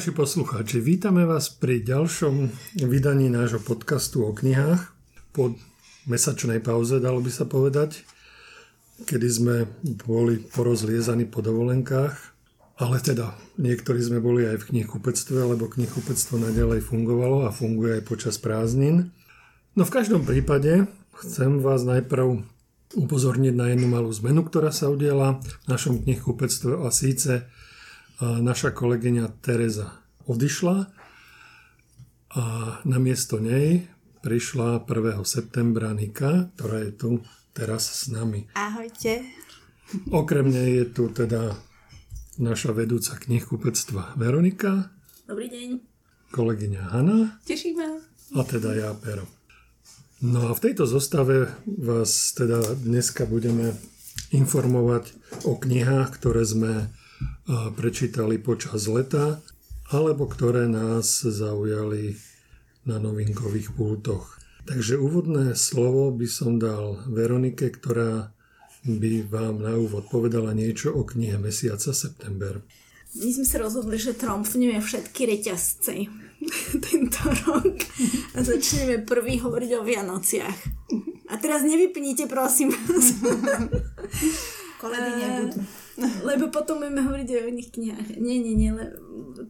Naši poslucháči, vítame vás pri ďalšom vydaní nášho podcastu o knihách po mesačnej pauze, dalo by sa povedať, kedy sme boli porozliezaní po dovolenkách, ale teda niektorí sme boli aj v knihkupectve, lebo knihkupectvo nadalej fungovalo a funguje aj počas prázdnin. No v každom prípade chcem vás najprv upozorniť na jednu malú zmenu, ktorá sa udiela v našom knihkupectve a síce naša kolegyňa Teresa odišla a namiesto nej prišla 1. septembra Nika, ktorá je tu teraz s nami. Ahojte. Okrem nej je tu teda naša vedúca knihkupectva Veronika. Dobrý deň. Kolegyňa Hanna. Teším ma. A teda ja, Pero. No a v tejto zostave vás teda dneska budeme informovať o knihách, ktoré sme prečítali počas leta, alebo ktoré nás zaujali na novinkových pultoch. Takže úvodné slovo by som dal Veronike, ktorá by vám na úvod povedala niečo o knihe Mesiaca September. My sme sa rozhodli, že tromfneme všetky reťazce tento rok a začneme prvý hovoriť o Vianociach. A teraz nevypnite, prosím vás. Koledy nebudú. Lebo potom budeme hovoriť o iných knihách. Nie, nie, nie. Le...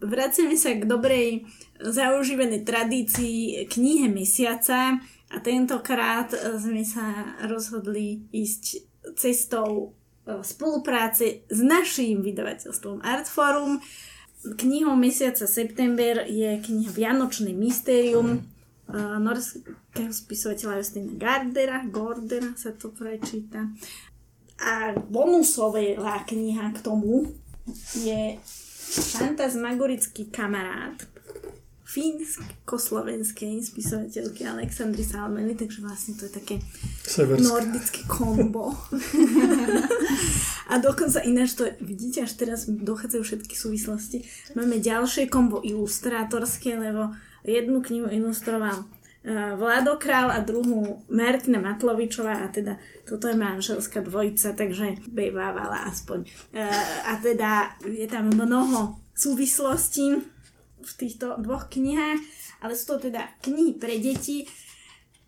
Vraciame sa k dobrej zaužívanej tradícii knihe mesiaca a tentokrát sme sa rozhodli ísť cestou e, spolupráce s naším vydavateľstvom Artforum. Knihou mesiaca september je kniha Vianočné mystérium mm. norského spisovateľa Justina Gardera, Gordera sa to prečíta. A bonusová kniha k tomu je Fantasmagorický kamarát fínsko-slovenskej spisovateľky Aleksandry Salmeny, takže vlastne to je také Severské. nordické kombo. a dokonca ináč to, vidíte, až teraz dochádzajú všetky súvislosti. Máme ďalšie kombo ilustrátorské, lebo jednu knihu ilustroval Vlado Král a druhú Martina Matlovičová a teda toto je manželská dvojica, takže bejvávala aspoň. Eh, a teda je tam mnoho súvislostí v týchto dvoch knihách, ale sú to teda knihy pre deti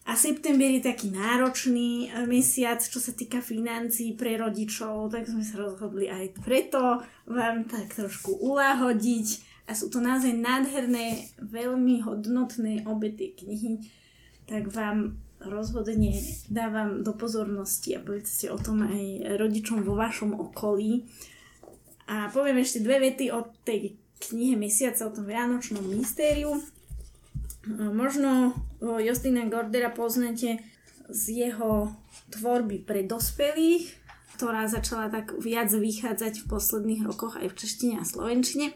a september je taký náročný mesiac, čo sa týka financií pre rodičov, tak sme sa rozhodli aj preto vám tak trošku ulahodiť a sú to naozaj nádherné, veľmi hodnotné obe tie knihy, tak vám rozhodne dávam do pozornosti a povedzte o tom aj rodičom vo vašom okolí. A poviem ešte dve vety o tej knihe Mesiaca, o tom Vianočnom mystériu. Možno Justina Gordera poznáte z jeho tvorby pre dospelých, ktorá začala tak viac vychádzať v posledných rokoch aj v češtine a slovenčine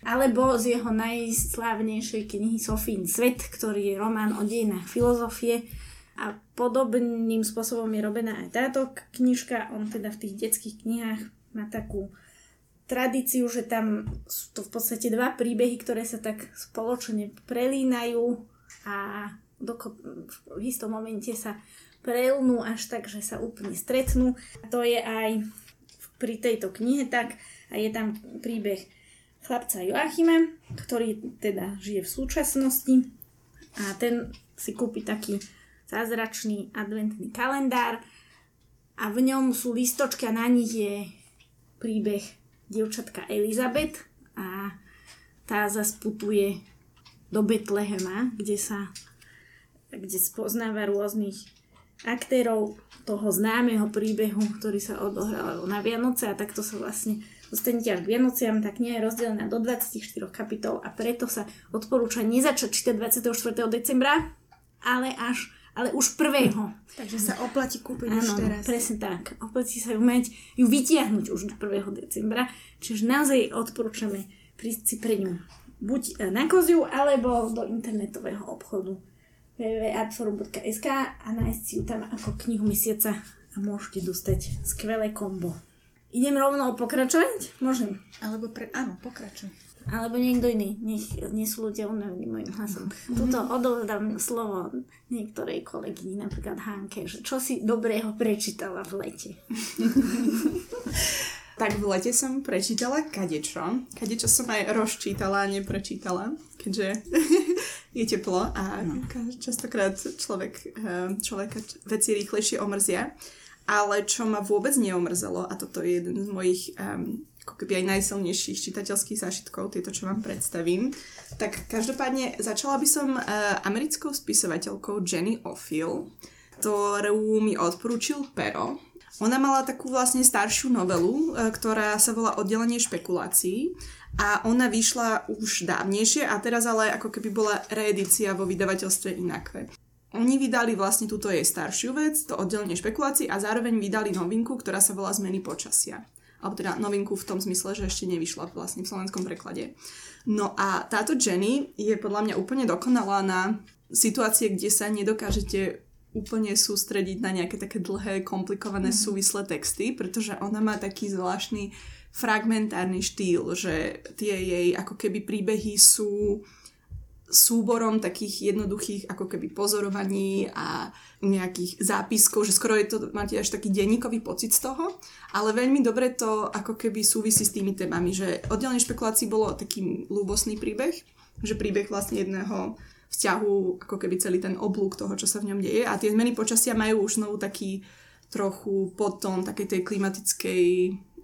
alebo z jeho najslávnejšej knihy Sofín svet, ktorý je román o dejinách filozofie a podobným spôsobom je robená aj táto knižka. On teda v tých detských knihách má takú tradíciu, že tam sú to v podstate dva príbehy, ktoré sa tak spoločne prelínajú a doko- v istom momente sa prelnú až tak, že sa úplne stretnú. A to je aj pri tejto knihe tak a je tam príbeh chlapca Joachima, ktorý teda žije v súčasnosti. A ten si kúpi taký zázračný adventný kalendár a v ňom sú listočky a na nich je príbeh dievčatka Elizabeth a tá zasputuje do Betlehema, kde sa kde spoznáva rôznych aktérov toho známeho príbehu, ktorý sa odohral na Vianoce a takto sa vlastne dostanete až k Vianociam, tak nie je rozdelená do 24 kapitol a preto sa odporúča nezačať čítať 24. decembra, ale až ale už prvého. Takže sa oplatí kúpiť ano, už teraz. presne tak. Oplatí sa ju mať, ju vytiahnuť už do 1. decembra. Čiže naozaj odporúčame prísť si pre ňu buď na koziu, alebo do internetového obchodu www.artforum.sk a nájsť si ju tam ako knihu mesiaca a môžete dostať skvelé kombo. Idem rovno pokračovať? Môžem. Alebo pre... Áno, pokračuj. Alebo niekto iný. Nech nie sú ľudia unavení mojim hlasom. Mm-hmm. Tuto odovzdám slovo niektorej kolegyni, napríklad Hanke, že čo si dobrého prečítala v lete. Tak v lete som prečítala kadečo. Kadečo som aj rozčítala a neprečítala, keďže je teplo a no. častokrát človek, eh, človeka veci rýchlejšie omrzia. Ale čo ma vôbec neomrzelo, a toto je jeden z mojich um, ako keby aj najsilnejších čitateľských zážitkov, tieto, čo vám predstavím, tak každopádne začala by som uh, americkou spisovateľkou Jenny Offill, ktorú mi odporúčil Pero ona mala takú vlastne staršiu novelu, e, ktorá sa volá Oddelenie špekulácií a ona vyšla už dávnejšie a teraz ale ako keby bola reedícia vo vydavateľstve Inakve. Oni vydali vlastne túto jej staršiu vec, to oddelenie špekulácií a zároveň vydali novinku, ktorá sa volá Zmeny počasia. Alebo teda novinku v tom zmysle, že ešte nevyšla vlastne v slovenskom preklade. No a táto Jenny je podľa mňa úplne dokonalá na situácie, kde sa nedokážete úplne sústrediť na nejaké také dlhé, komplikované, mm-hmm. súvislé texty, pretože ona má taký zvláštny fragmentárny štýl, že tie jej ako keby príbehy sú súborom takých jednoduchých ako keby pozorovaní a nejakých zápiskov, že skoro je to, máte až taký denníkový pocit z toho, ale veľmi dobre to ako keby súvisí s tými témami, že oddelenie špekulácií bolo taký ľúbosný príbeh, že príbeh vlastne jedného vzťahu ako keby celý ten oblúk toho, čo sa v ňom deje. A tie zmeny počasia majú už znovu taký trochu potom takej tej klimatickej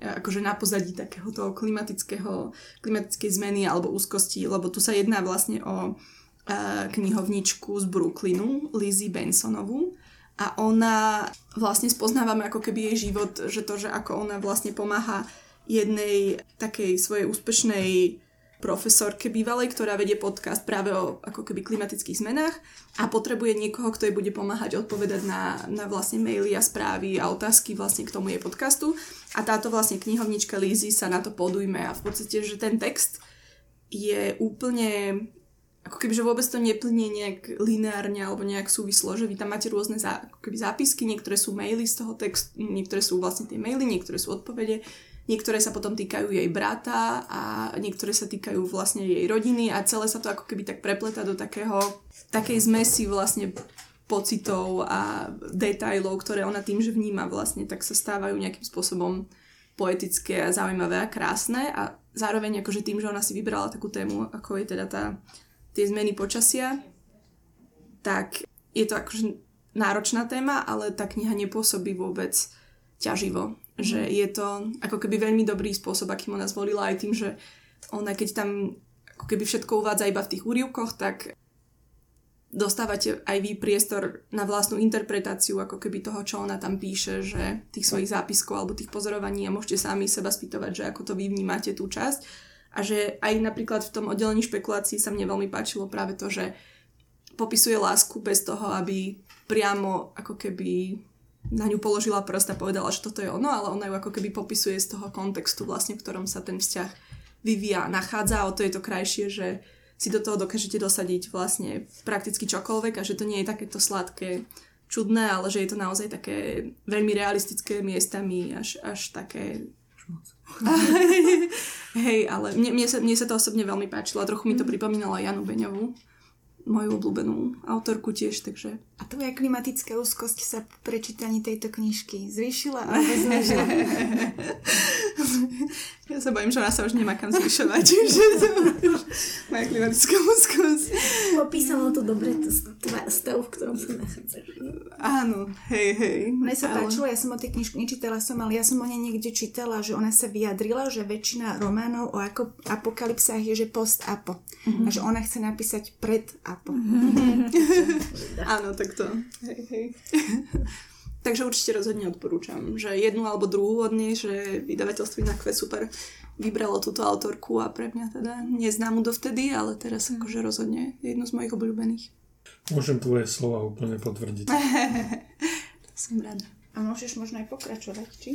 akože na pozadí takého toho klimatického, klimatickej zmeny alebo úzkosti, lebo tu sa jedná vlastne o uh, knihovničku z Brooklynu, Lizzie Bensonovú, a ona vlastne spoznávame ako keby jej život, že to, že ako ona vlastne pomáha jednej takej svojej úspešnej profesorke bývalej, ktorá vedie podcast práve o ako keby klimatických zmenách a potrebuje niekoho, kto jej bude pomáhať odpovedať na, na vlastne maily a správy a otázky vlastne k tomu jej podcastu. A táto vlastne knihovnička Lízy sa na to podujme a v podstate, že ten text je úplne ako keby, že vôbec to neplnie nejak lineárne alebo nejak súvislo, že vy tam máte rôzne zá, ako keby zápisky, niektoré sú maily z toho textu, niektoré sú vlastne tie maily, niektoré sú odpovede, Niektoré sa potom týkajú jej brata a niektoré sa týkajú vlastne jej rodiny a celé sa to ako keby tak prepleta do takého, takej zmesi vlastne pocitov a detajlov, ktoré ona tým, že vníma vlastne, tak sa stávajú nejakým spôsobom poetické a zaujímavé a krásne. A zároveň akože tým, že ona si vybrala takú tému, ako je teda tá, tie zmeny počasia, tak je to akože náročná téma, ale tá kniha nepôsobí vôbec ťaživo že je to ako keby veľmi dobrý spôsob, akým ona zvolila aj tým, že ona keď tam ako keby všetko uvádza iba v tých úrivkoch, tak dostávate aj vy priestor na vlastnú interpretáciu ako keby toho, čo ona tam píše, že tých svojich zápiskov alebo tých pozorovaní a môžete sami seba spýtovať, že ako to vy vnímate tú časť. A že aj napríklad v tom oddelení špekulácií sa mne veľmi páčilo práve to, že popisuje lásku bez toho, aby priamo ako keby na ňu položila prst a povedala, že toto je ono, ale ona ju ako keby popisuje z toho kontextu vlastne, v ktorom sa ten vzťah vyvíja, nachádza a o to je to krajšie, že si do toho dokážete dosadiť vlastne prakticky čokoľvek a že to nie je takéto sladké, čudné, ale že je to naozaj také veľmi realistické miestami, až, až také... Hej, ale mne, mne, sa, mne sa to osobne veľmi páčilo a trochu mi to mm. pripomínalo Janu Beňovú moju obľúbenú autorku tiež, takže... A tvoja klimatická úzkosť sa po prečítaní tejto knižky zvýšila alebo znižila? ja sa bojím, že ona sa už nemá kam zvyšovať. moja klimatická úzkosť. Popísalo to dobre to stav, v ktorom sa nachádzaš. Áno, hej, hej. Mne sa ale... páčilo, ja som o tej knižke nečítala som, ale ja som o nej niekde čítala, že ona sa vyjadrila, že väčšina románov o apokalypsách je, že post-apo. Mm-hmm. A že ona chce napísať pred chápu. Áno, tak to. Hej, hej. Takže určite rozhodne odporúčam, že jednu alebo druhú od nej, že vydavateľstvo Inakve super vybralo túto autorku a pre mňa teda neznámu dovtedy, ale teraz mm. akože rozhodne jednu z mojich obľúbených. Môžem tvoje slova úplne potvrdiť. Som rada. A môžeš možno aj pokračovať, či?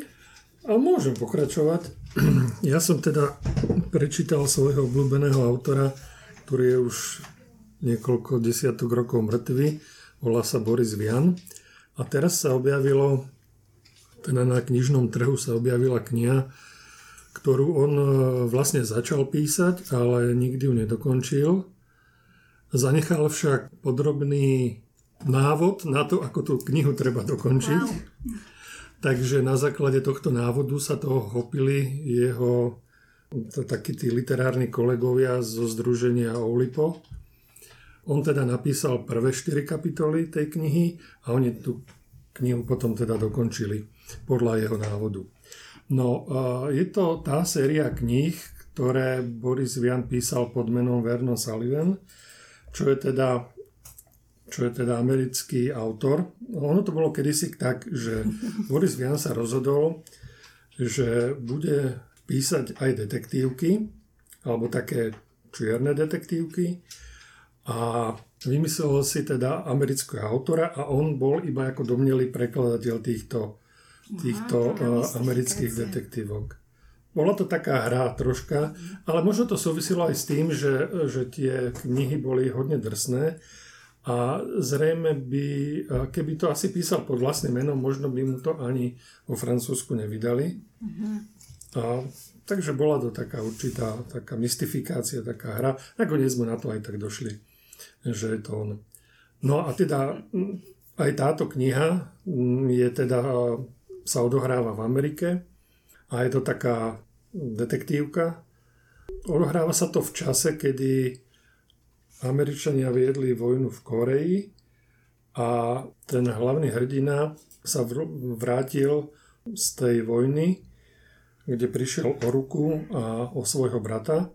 A môžem pokračovať. Ja som teda prečítal svojho obľúbeného autora, ktorý je už niekoľko desiatok rokov mŕtvy, volá sa Boris Vian. A teraz sa objavilo, teda na knižnom trhu sa objavila kniha, ktorú on e, vlastne začal písať, ale nikdy ju nedokončil. Zanechal však podrobný návod na to, ako tú knihu treba dokončiť. Wow. Takže na základe tohto návodu sa toho chopili jeho takí tí literárni kolegovia zo združenia Oulipo. On teda napísal prvé štyri kapitoly tej knihy a oni tú knihu potom teda dokončili podľa jeho návodu. No, je to tá séria kníh, ktoré Boris Vian písal pod menom Vernon Sullivan, čo je teda čo je teda americký autor. Ono to bolo kedysi tak, že Boris Vian sa rozhodol, že bude písať aj detektívky, alebo také čierne detektívky a vymyslel si teda amerického autora a on bol iba ako domnelý prekladateľ týchto, týchto Aha, amerických detektívok. Bola to taká hra troška, ale možno to súvisilo aj s tým, že, že tie knihy boli hodne drsné a zrejme by, keby to asi písal pod vlastným menom, možno by mu to ani vo Francúzsku nevydali. Uh-huh. A, takže bola to taká určitá taká mystifikácia, taká hra. Nakoniec sme na to aj tak došli, že je to on. No a teda aj táto kniha je teda, sa odohráva v Amerike a je to taká detektívka. Odohráva sa to v čase, kedy Američania viedli vojnu v Koreji a ten hlavný hrdina sa vrátil z tej vojny, kde prišiel o ruku a o svojho brata.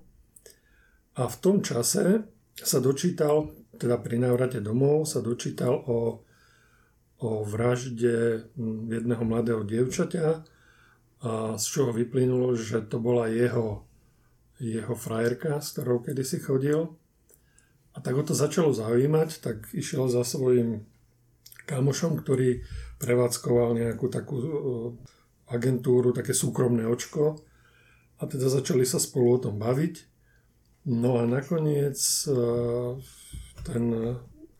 A v tom čase sa dočítal, teda pri návrate domov, sa dočítal o, o vražde jedného mladého dievčaťa, a z čoho vyplynulo, že to bola jeho, jeho frajerka, s ktorou kedysi chodil. A tak ho to začalo zaujímať, tak išiel za svojim kamošom, ktorý prevádzkoval nejakú takú agentúru, také súkromné očko. A teda začali sa spolu o tom baviť. No a nakoniec e, ten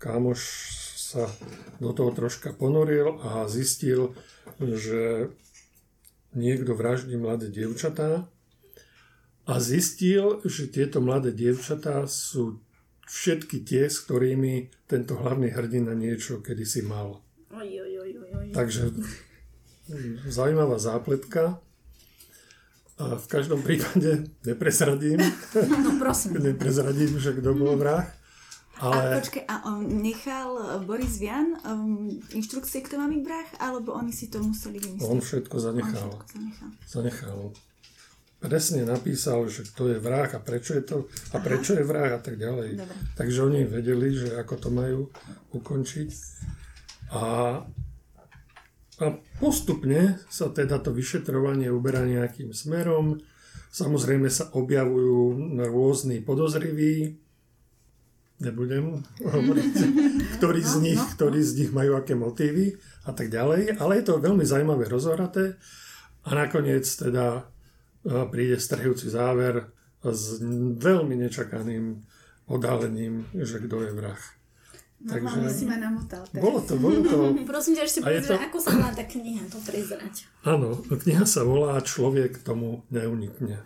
kámoš sa do toho troška ponoril a zistil, že niekto vraždí mladé dievčatá a zistil, že tieto mladé dievčatá sú všetky tie, s ktorými tento hlavný hrdina niečo kedysi mal. Oj, oj, oj, oj. Takže zaujímavá zápletka. A v každom prípade neprezradím. No prosím. neprezradím, že kto bol vrah. Ale... A počkej, a on nechal Boris Vian um, inštrukcie, kto má byť vrah, alebo oni si to museli vymyslieť? On všetko zanechal. On všetko zanechal. zanechal presne napísal, že kto je vrah a prečo je to a prečo je vrah a tak ďalej. Dobre. Takže oni vedeli, že ako to majú ukončiť. A, a postupne sa teda to vyšetrovanie uberá nejakým smerom. Samozrejme sa objavujú rôzni podozriví, nebudem hovoriť, ktorí z, no, nich, no, ktorí z nich majú aké motívy a tak ďalej, ale je to veľmi zaujímavé rozhoraté a nakoniec teda príde strhujúci záver s veľmi nečakaným odhalením, že kto je vrah. Takže, si ma namotal teraz. Bolo to, bolo to. Prosím ťa ešte povedať, to... ako sa volá tá kniha, to prezrať. Áno, kniha sa volá Človek tomu neunikne.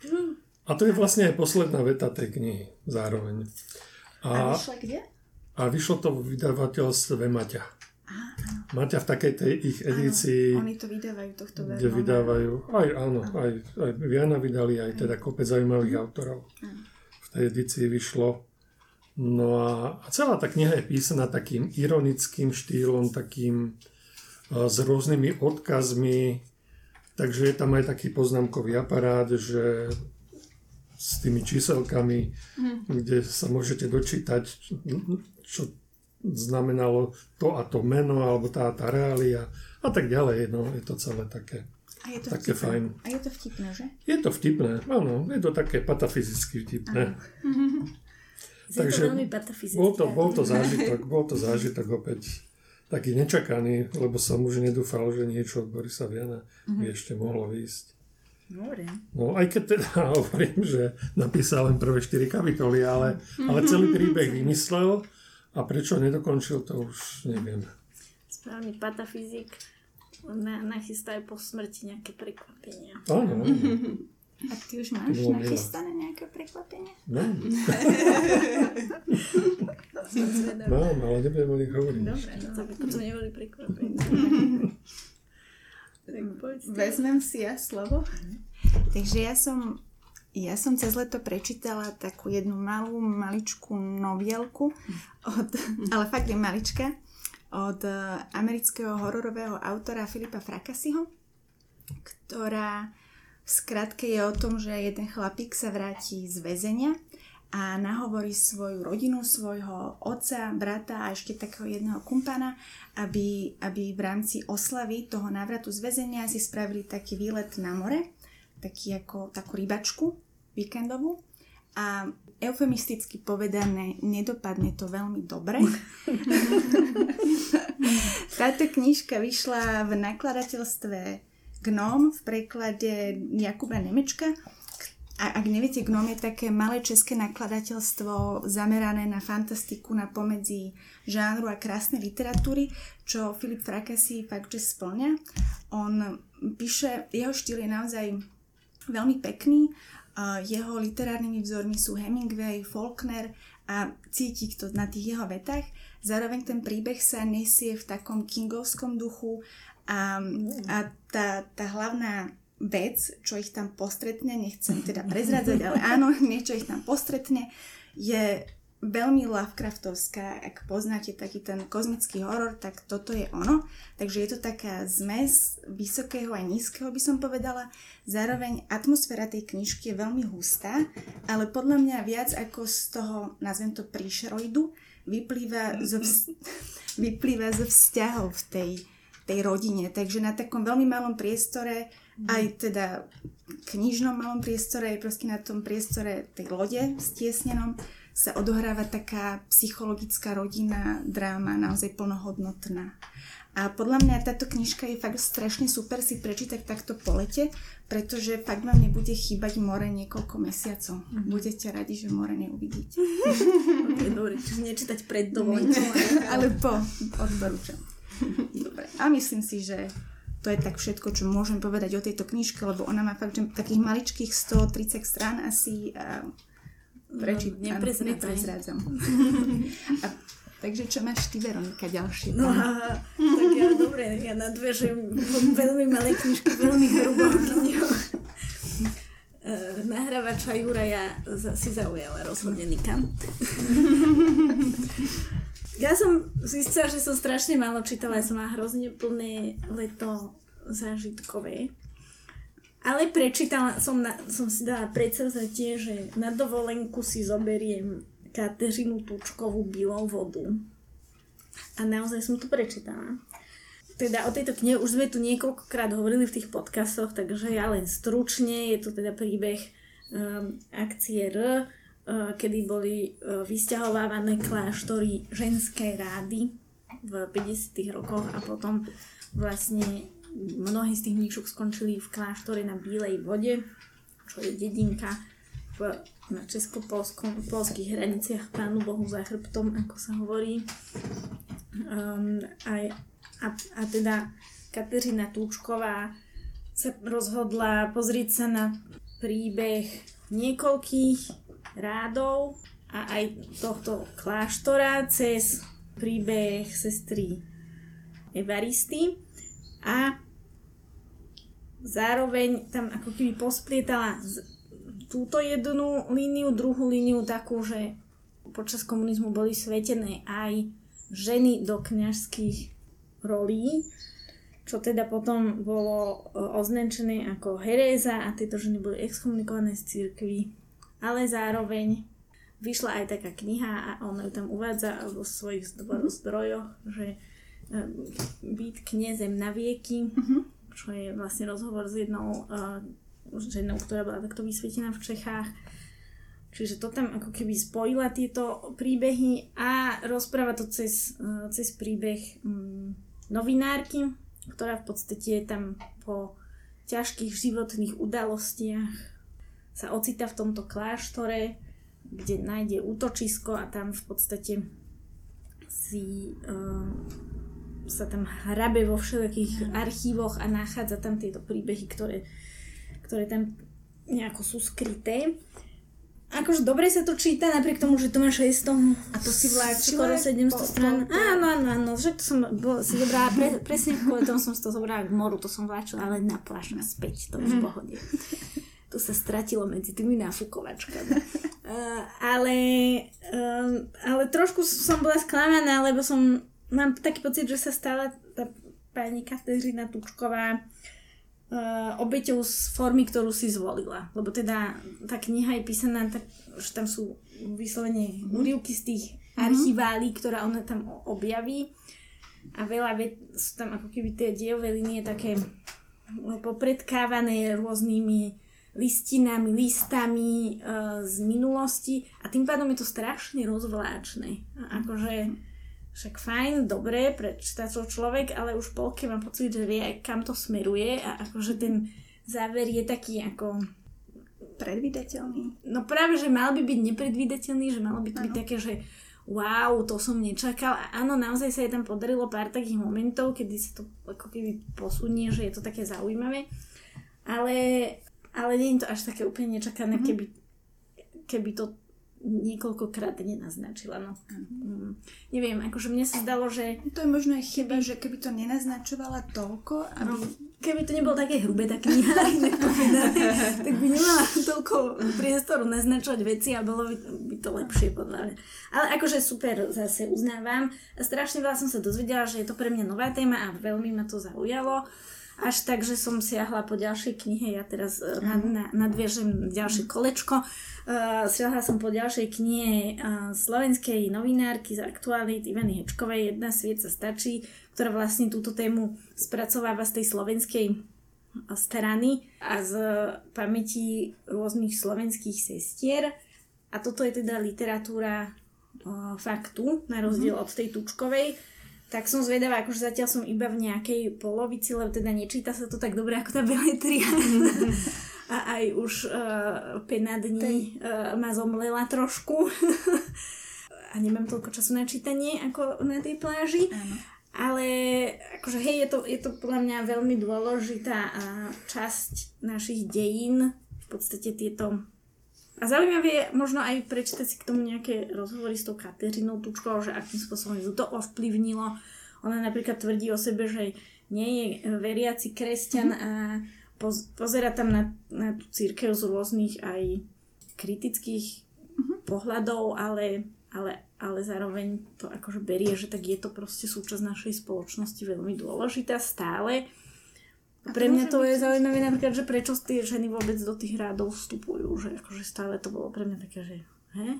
Hm. A to je vlastne aj posledná veta tej knihy zároveň. A, a vyšlo kde? A vyšlo to v vydavateľstve Maťa. Máte v takej tej ich edícii... Áno, oni to vydávajú tohto Kde vydávajú, aj áno, aj, aj Viana vydali, aj teda kopec zaujímavých mm. autorov. Mm. V tej edícii vyšlo. No a, a celá tá kniha je písaná takým ironickým štýlom, takým a, s rôznymi odkazmi, takže je tam aj taký poznámkový aparát, že s tými číselkami, mm. kde sa môžete dočítať, čo znamenalo to a to meno, alebo tá tá reália a tak ďalej. No, je to celé také, a je to také vtipné. fajn. A je to vtipné, že? Je to vtipné, áno. Je to také patafyzicky vtipné. Takže bol to, bol to zážitok, bol to zážitok opäť taký nečakaný, lebo som už nedúfal, že niečo od Borisa Viana by mhm. ešte mohlo výjsť. No aj keď teda hovorím, že napísal len prvé 4 kapitoly, ale, ale celý príbeh vymyslel a prečo nedokončil, to už neviem. Správny patafyzik na, nachystá aj po smrti nejaké prekvapenia. Áno. A ty už máš nachystané nejaké prekvapenie? No. Mám, ale nebudem o nich hovoriť. Dobre, no, to by potom neboli prekvapenia. Vezmem si ja slovo. Takže ja som, ja som cez leto prečítala takú jednu malú, maličkú novielku, od, ale fakt je malička, od eh, amerického hororového autora Filipa Frakasiho, ktorá skratke je o tom, že jeden chlapík sa vráti z väzenia a nahovorí svoju rodinu, svojho otca, brata a ešte takého jedného kumpana, aby, aby v rámci oslavy toho návratu z väzenia si spravili taký výlet na more, taký ako takú rybačku víkendovú a eufemisticky povedané, nedopadne to veľmi dobre. Táto knižka vyšla v nakladateľstve Gnóm v preklade Jakuba Nemečka a ak neviete, Gnom je také malé české nakladateľstvo zamerané na fantastiku na pomedzi žánru a krásnej literatúry, čo Filip Frakasi fakt, že splňa. On píše, jeho štýl je naozaj veľmi pekný, jeho literárnymi vzormi sú Hemingway, Faulkner a cíti to na tých jeho vetách. Zároveň ten príbeh sa nesie v takom kingovskom duchu a, a tá, tá hlavná vec, čo ich tam postretne, nechcem teda prezradzať, ale áno, niečo ich tam postretne, je veľmi Lovecraftovská. Ak poznáte taký ten kozmický horor, tak toto je ono. Takže je to taká zmes vysokého a nízkeho, by som povedala. Zároveň atmosféra tej knižky je veľmi hustá, ale podľa mňa viac ako z toho, nazvem to príšeroidu, vyplýva zo, vz... vyplýva zo vzťahov v tej, tej rodine. Takže na takom veľmi malom priestore aj teda knižnom malom priestore, aj proste na tom priestore tej lode stiesnenom sa odohráva taká psychologická rodina, dráma, naozaj plnohodnotná. A podľa mňa táto knižka je fakt strašne super si prečítať takto po lete, pretože fakt vám nebude chýbať more niekoľko mesiacov. Mm-hmm. Budete radi, že more neuvidíte. okay, dobre, čiže nečítať pred dovolenkou. ale po, odporúčam. Dobre, a myslím si, že to je tak všetko, čo môžem povedať o tejto knižke, lebo ona má fakt že takých maličkých 130 strán asi a prečít, no, neprezrádzam. a, takže čo máš ty, Veronika, ďalšie? No, a, tak ja dobre, ja nadvežujem veľmi malé knižky, veľmi hrubou knihou. E, nahrávača Juraja si zaujala rozhodne nikam. Ja som zistila, že som strašne málo čítala, ja som mala hrozne plné leto zážitkové. Ale prečítala som, na, som si dala predsavzatie, že na dovolenku si zoberiem Kateřinu Tučkovú Bilou vodu. A naozaj som to prečítala. Teda o tejto knihe už sme tu niekoľkokrát hovorili v tých podcastoch, takže ja len stručne, je to teda príbeh um, akcie R, kedy boli eh, vysťahovávané kláštory ženské rády v 50. rokoch a potom vlastne mnohí z tých mníšok skončili v kláštore na Bílej vode, čo je dedinka v, na česko-polských hraniciach Pánu Bohu za chrbtom, ako sa hovorí. Um, a, a, a teda Kateřina Túčková sa rozhodla pozrieť sa na príbeh niekoľkých rádov a aj tohto kláštora cez príbeh sestry Evaristy a zároveň tam ako keby posplietala túto jednu líniu, druhú líniu takú, že počas komunizmu boli svetené aj ženy do kňažských rolí, čo teda potom bolo e, označené ako heréza a tieto ženy boli exkomunikované z církvy ale zároveň vyšla aj taká kniha a on ju tam uvádza vo svojich mhm. zdrojoch, že byť kniezem na vieky, uh-huh. čo je vlastne rozhovor s jednou uh, ženou, ktorá bola takto vysvietená v Čechách. Čiže to tam ako keby spojila tieto príbehy a rozpráva to cez, uh, cez príbeh um, novinárky, ktorá v podstate je tam po ťažkých životných udalostiach sa ocita v tomto kláštore, kde nájde útočisko a tam v podstate si uh, sa tam hrabe vo všetkých archívoch a nachádza tam tieto príbehy, ktoré, ktoré tam nejako sú skryté. akože dobre sa to číta, napriek tomu, že to má 600 A to si vláčila? skoro 700 po- strán. po- po- Áno, áno, áno, že to som bol, si zobrala, pre, presne kvôli tomu som si to zobrala k moru, to som vláčila, ale na pláž naspäť, to už v pohode. To sa stratilo medzi tými nafukovačkami. Uh, ale, um, ale trošku som bola sklamaná, lebo som, mám taký pocit, že sa stala tá pani Kateřina Tučková uh, obeťou z formy, ktorú si zvolila. Lebo teda tá kniha je písaná tak, že tam sú vyslovene úryvky z tých archiválí, ktoré ona tam objaví. A veľa ve- sú tam ako keby tie dielové linie také popredkávané rôznymi listinami, listami uh, z minulosti a tým pádom je to strašne rozvláčne. A akože však fajn, dobre, prečíta to človek, ale už polke mám pocit, že vie, kam to smeruje a akože ten záver je taký ako... Predvydateľný. No práve, že mal by byť nepredvídateľný, že malo by to byť také, že wow, to som nečakal. A áno, naozaj sa jej tam podarilo pár takých momentov, kedy sa to ako keby posunie, že je to také zaujímavé. Ale, ale nie je to až také úplne nečakané, keby, keby to niekoľkokrát nenaznačila. No. Mm, neviem, akože mne sa zdalo, že To je možno aj chyba, že keby to nenaznačovala toľko, aby... No, keby to nebolo také hrubé, tá kniha, tak by nemala toľko priestoru naznačovať veci a bolo by, by to lepšie podľa mňa. Ale akože super, zase uznávam. Strašne veľa som sa dozvedela, že je to pre mňa nová téma a veľmi ma to zaujalo. Až tak, že som siahla po ďalšej knihe, ja teraz eh, nad, na, nadviežem ďalšie kolečko. Uh, siahla som po ďalšej knihe uh, slovenskej novinárky z aktualít Ivany Hečkovej Jedna sviet sa stačí, ktorá vlastne túto tému spracováva z tej slovenskej uh, strany a z pamäti rôznych slovenských sestier. A toto je teda literatúra uh, faktu, na rozdiel od tej tučkovej. Tak som zvedavá, akože zatiaľ som iba v nejakej polovici, lebo teda nečíta sa to tak dobre ako tá beletria. A aj už uh, pena dní uh, ma zomlela trošku. a nemám toľko času na čítanie ako na tej pláži. Áno. Ale akože hej, je to, je to podľa mňa veľmi dôležitá časť našich dejín. V podstate tieto... A zaujímavé je možno aj prečítať si k tomu nejaké rozhovory s tou Kateřinou Tučkou, že akým spôsobom ju to ovplyvnilo. Ona napríklad tvrdí o sebe, že nie je veriaci kresťan a poz, pozera tam na, na tú církev z rôznych aj kritických pohľadov, ale, ale, ale zároveň to akože berie, že tak je to proste súčasť našej spoločnosti veľmi dôležitá stále. A Pre mňa to je zaujímavé napríklad, že prečo tie ženy vôbec do tých rádov vstupujú, že akože stále to bolo pre mňa také, že he?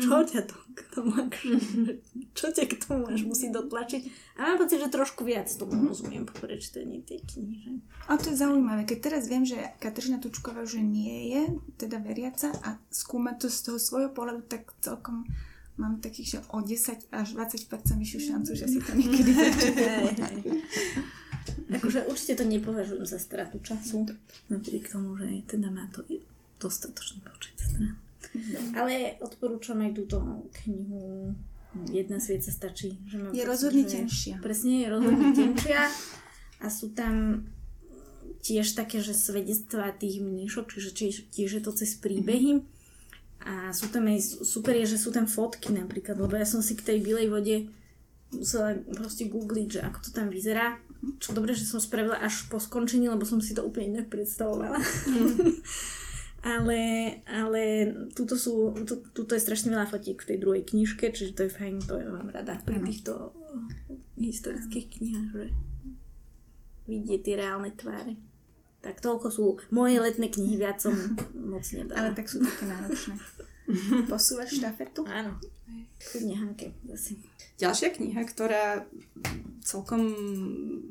čo ťa to k tomu akože, čo ťa k tomu až musí dotlačiť? A mám pocit, že trošku viac tomu rozumiem po prečtení tej knihy? A to je zaujímavé, keď teraz viem, že Kateřina Tučková už nie je teda veriaca a skúma to z toho svojho pohľadu, tak celkom mám takých, že o 10 až 20% vyššiu šancu, že si to niekedy prečítam. Akože určite to nepovažujem za stratu času, napriek tomu, že teda má to i dostatočný počet strán. Ale odporúčam aj túto knihu Jedna sviet sa stačí. Že mám Je pocit, rozhodne že- tenšia. Presne, je rozhodne tenšia a sú tam tiež také, že svedectvá tých mníšok, čiže tiež, je to cez príbehy. A sú tam aj, super je, že sú tam fotky napríklad, lebo ja som si k tej bilej vode musela proste googliť, že ako to tam vyzerá. Čo dobre, že som spravila až po skončení, lebo som si to úplne inak predstavovala. ale, ale tuto, sú, tu, tuto je strašne veľa fotiek v tej druhej knižke, čiže to je fajn, to ja mám rada pri týchto historických knihách, že vidieť tie reálne tváre. Tak toľko sú moje letné knihy, viac som moc nedala. Ale tak sú také náročné. Posúvaš štafetu? Áno. Kľudne Hanke, zase. Ďalšia kniha, ktorá celkom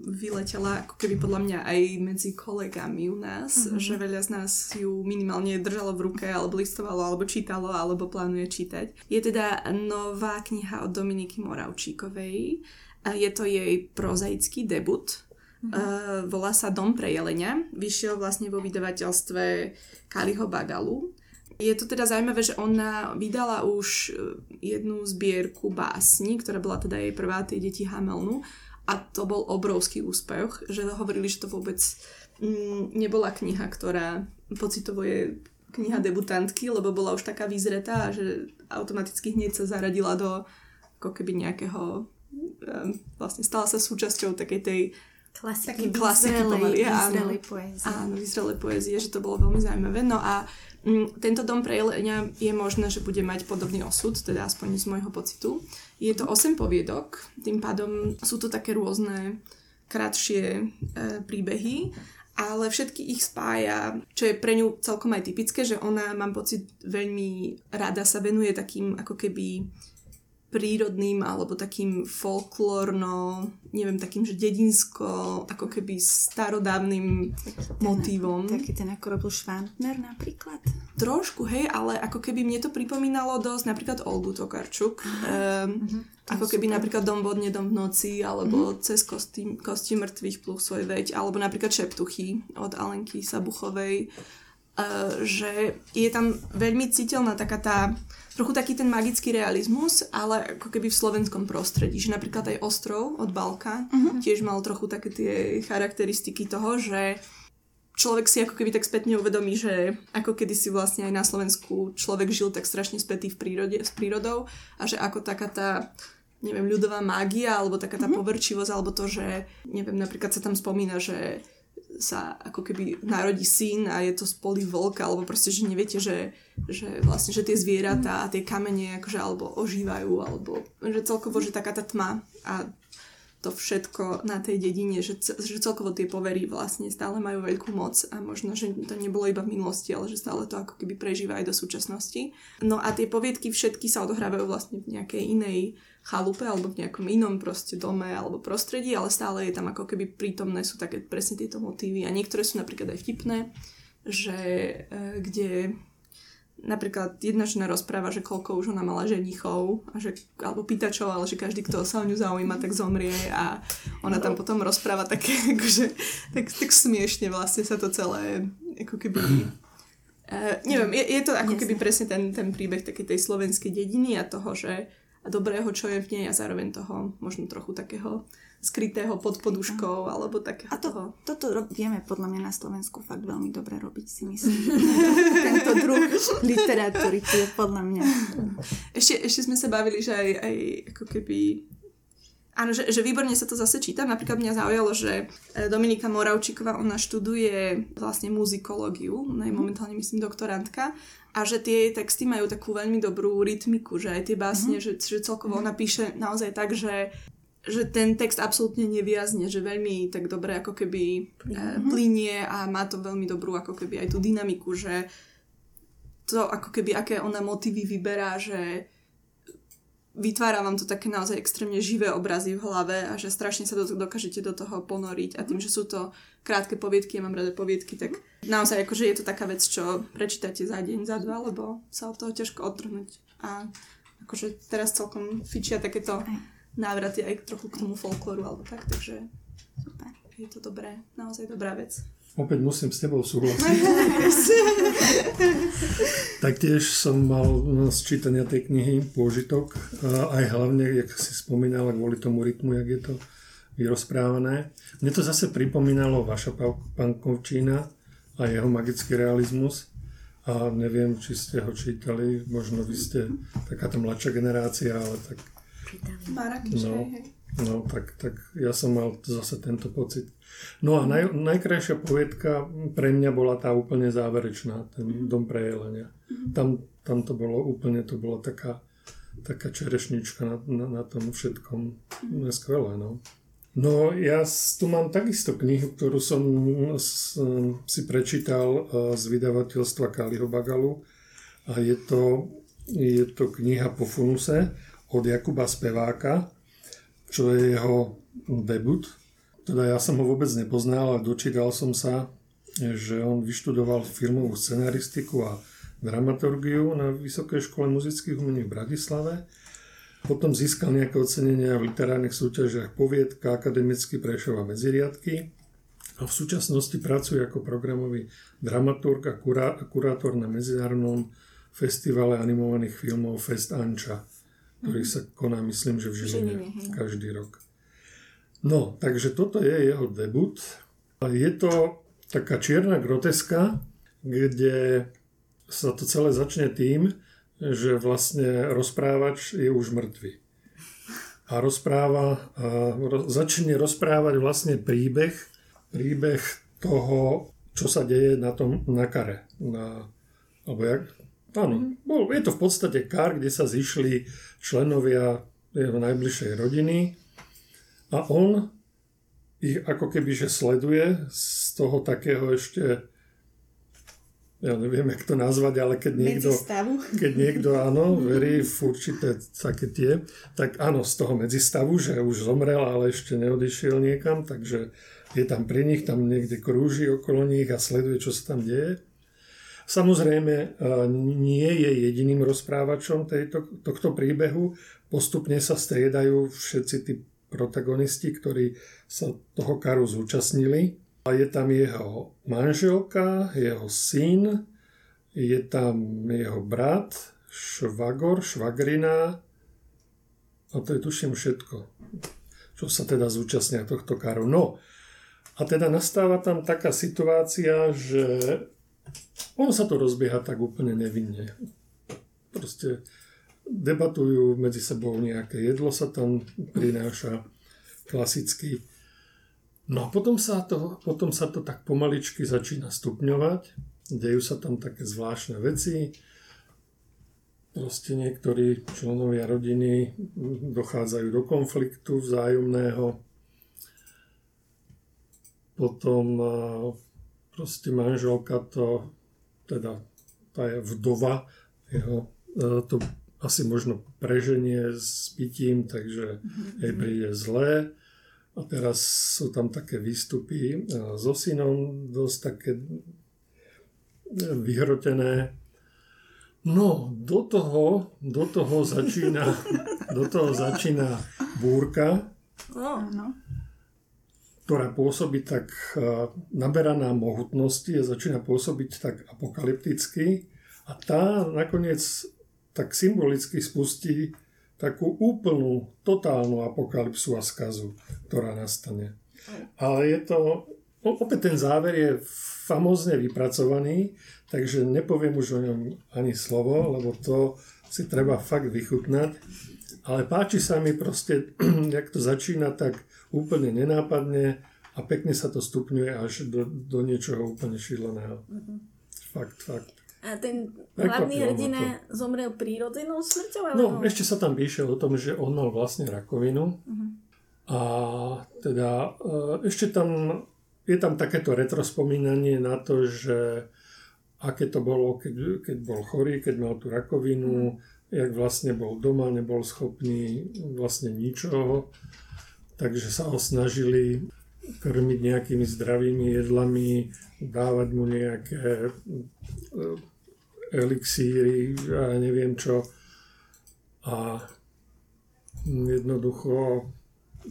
vyletela ako keby podľa mňa aj medzi kolegami u nás, mm-hmm. že veľa z nás ju minimálne držalo v ruke, alebo listovalo, alebo čítalo, alebo plánuje čítať. Je teda nová kniha od Dominiky Moravčíkovej. Je to jej prozaický debut. Mm-hmm. Uh, volá sa Dom pre jelenia. Vyšiel vlastne vo vydavateľstve Kaliho Bagalu. Je to teda zaujímavé, že ona vydala už e, jednu zbierku básni, ktorá bola teda jej prvá, tie deti Hamelnu. A to bol obrovský úspech, že hovorili, že to vôbec mm, nebola kniha, ktorá pocitovo je kniha debutantky, lebo bola už taká vyzretá že automaticky hneď sa zaradila do ako keby nejakého vlastne stala sa súčasťou takej tej Klasiky. klasiky pomaly. Áno, vyzrelej poézie. áno, vyzrelej poézie, že to bolo veľmi zaujímavé. No a tento dom pre jelenia je možné, že bude mať podobný osud, teda aspoň z môjho pocitu. Je to 8 poviedok, tým pádom sú to také rôzne krátšie e, príbehy, ale všetky ich spája, čo je pre ňu celkom aj typické, že ona, mám pocit, veľmi rada sa venuje takým ako keby prírodným alebo takým folklórno, neviem, takým, že dedinsko, ako keby starodávnym motívom. Taký ten ako robil Švantner napríklad. Trošku, hej, ale ako keby mne to pripomínalo dosť napríklad Olgu Tokarčuk. Um, ako keby super. napríklad Dom vodne, Dom v noci, alebo Cez kosti, kosti mŕtvych plus svoj veď, alebo napríklad Šeptuchy od Alenky Sabuchovej. Uh, že je tam veľmi citeľná taká tá trochu taký ten magický realizmus, ale ako keby v slovenskom prostredí. Že napríklad aj Ostrov od Balka uh-huh. tiež mal trochu také tie charakteristiky toho, že človek si ako keby tak spätne uvedomí, že ako kedy si vlastne aj na Slovensku človek žil tak strašne spätý v prírode, s prírodou a že ako taká tá neviem, ľudová mágia, alebo taká tá mm-hmm. poverčivosť, alebo to, že neviem, napríklad sa tam spomína, že sa ako keby narodí syn a je to z vlka, alebo proste, že neviete, že, že vlastne, že tie zvieratá a tie kamene akože alebo ožívajú, alebo že celkovo, že taká tá tma a to všetko na tej dedine, že, že celkovo tie povery vlastne stále majú veľkú moc a možno, že to nebolo iba v minulosti, ale že stále to ako keby prežíva aj do súčasnosti. No a tie poviedky všetky sa odohrávajú vlastne v nejakej inej chalupe alebo v nejakom inom proste dome alebo prostredí, ale stále je tam ako keby prítomné sú také presne tieto motívy a niektoré sú napríklad aj vtipné, že e, kde napríklad jedna žena rozpráva, že koľko už ona mala ženichov, a že, alebo pýtačov, ale že každý, kto sa o ňu zaujíma, tak zomrie a ona tam potom rozpráva také, akože, tak, tak smiešne vlastne sa to celé ako keby Uh, neviem, je, je to ako keby presne ten, ten príbeh takej tej slovenskej dediny a toho, že a dobrého, čo je v nej a zároveň toho možno trochu takého skrytého pod poduškou alebo takého A to, toho. toto vieme podľa mňa na Slovensku fakt veľmi dobre robiť, si myslím. Tento druh literatúry to je podľa mňa. Ešte, ešte sme sa bavili, že aj, aj ako keby Áno, že, že výborne sa to zase číta. Napríklad mňa zaujalo, že e, Dominika Moravčíková, ona študuje vlastne muzikológiu, ona je momentálne myslím doktorantka a že tie texty majú takú veľmi dobrú rytmiku, že aj tie básne, mm-hmm. že, že celkovo ona píše naozaj tak, že že ten text absolútne neviazne, že veľmi tak dobre ako keby mm-hmm. plinie a má to veľmi dobrú ako keby aj tú dynamiku, že to ako keby aké ona motívy vyberá, že vytvára vám to také naozaj extrémne živé obrazy v hlave a že strašne sa do, dokážete do toho ponoriť a tým, že sú to krátke poviedky, ja mám rada poviedky, tak naozaj akože je to taká vec, čo prečítate za deň, za dva, lebo sa od toho ťažko odtrhnúť. A akože teraz celkom fičia takéto návraty aj trochu k tomu folklóru alebo tak, takže Super. je to dobré, naozaj dobrá vec. Opäť musím s tebou súhlasiť. Taktiež som mal z čítania tej knihy pôžitok, aj hlavne, jak si spomínala, kvôli tomu rytmu, jak je to vyrozprávané. Mne to zase pripomínalo vaša pankovčína a jeho magický realizmus. A neviem, či ste ho čítali, možno vy ste taká tá mladšia generácia, ale tak Marrakeš, No. No, tak, tak ja som mal zase tento pocit. No a naj, najkrajšia poviedka pre mňa bola tá úplne záverečná, ten Dom pre jelenia. Tam, tam to bolo úplne, to bola taká, taká čerešnička na, na, na tom všetkom. No, skvelé, no. No ja tu mám takisto knihu, ktorú som si prečítal eh, z vydavateľstva Kaliho Bagalu a je to, je to kniha po funuse od Jakuba Speváka, čo je jeho debut. Teda ja som ho vôbec nepoznal, ale dočítal som sa, že on vyštudoval filmovú scenaristiku a dramaturgiu na Vysokej škole muzických umení v Bratislave. Potom získal nejaké ocenenia v literárnych súťažiach Poviedka, Akademický Prešov a Medziriadky. A v súčasnosti pracuje ako programový dramaturg a kurá- a kurátor na medzinárodnom festivale animovaných filmov Fest Anča, ktorý sa koná, myslím, že v Žiline každý rok. No, takže toto je jeho debut. Je to taká čierna groteska, kde sa to celé začne tým, že vlastne rozprávač je už mŕtvy. A rozpráva, a začne rozprávať vlastne príbeh, príbeh toho, čo sa deje na tom na kare. Na, alebo jak, áno, bol, je to v podstate kar, kde sa zišli členovia jeho najbližšej rodiny a on ich ako keby že sleduje z toho takého ešte ja neviem, jak to nazvať, ale keď niekto, keď niekto áno, verí v určité také tie, tak áno, z toho medzistavu, že už zomrel, ale ešte neodišiel niekam, takže je tam pri nich, tam niekde krúži okolo nich a sleduje, čo sa tam deje. Samozrejme, nie je jediným rozprávačom tejto, tohto príbehu. Postupne sa striedajú všetci tí protagonisti, ktorí sa toho karu zúčastnili. A je tam jeho manželka, jeho syn, je tam jeho brat, švagor, švagrina a to je tuším všetko, čo sa teda zúčastnia tohto karu. No a teda nastáva tam taká situácia, že on sa to rozbieha tak úplne nevinne. Proste debatujú medzi sebou nejaké jedlo sa tam prináša klasicky No a potom sa, to, potom sa to tak pomaličky začína stupňovať. Dejú sa tam také zvláštne veci. Proste niektorí členovia rodiny dochádzajú do konfliktu vzájomného. Potom proste manželka to, teda tá je vdova, jeho, to asi možno preženie s pitím, takže jej príde zlé a teraz sú tam také výstupy so synom, dosť také e, vyhrotené. No, do toho, do toho začína, do toho začína búrka, no. Ktorá pôsobí tak, e, naberaná mohutnosti a začína pôsobiť tak apokalypticky a tá nakoniec tak symbolicky spustí takú úplnú, totálnu apokalypsu a skazu, ktorá nastane. Ale je to, opäť ten záver je famózne vypracovaný, takže nepoviem už o ňom ani slovo, lebo to si treba fakt vychutnať. Ale páči sa mi proste, jak to začína, tak úplne nenápadne a pekne sa to stupňuje až do, do niečoho úplne šíleného. Mm-hmm. Fakt, fakt. A ten hlavný hrdina zomrel prírodzenou smrťou? No, ešte sa tam píše o tom, že on mal vlastne rakovinu. Uh-huh. A teda e, ešte tam je tam takéto retrospomínanie na to, že aké to bolo, keď, keď bol chorý, keď mal tú rakovinu, uh-huh. jak vlastne bol doma, nebol schopný vlastne ničoho. Takže sa ho snažili krmiť nejakými zdravými jedlami, dávať mu nejaké e, elixíry a neviem čo. A jednoducho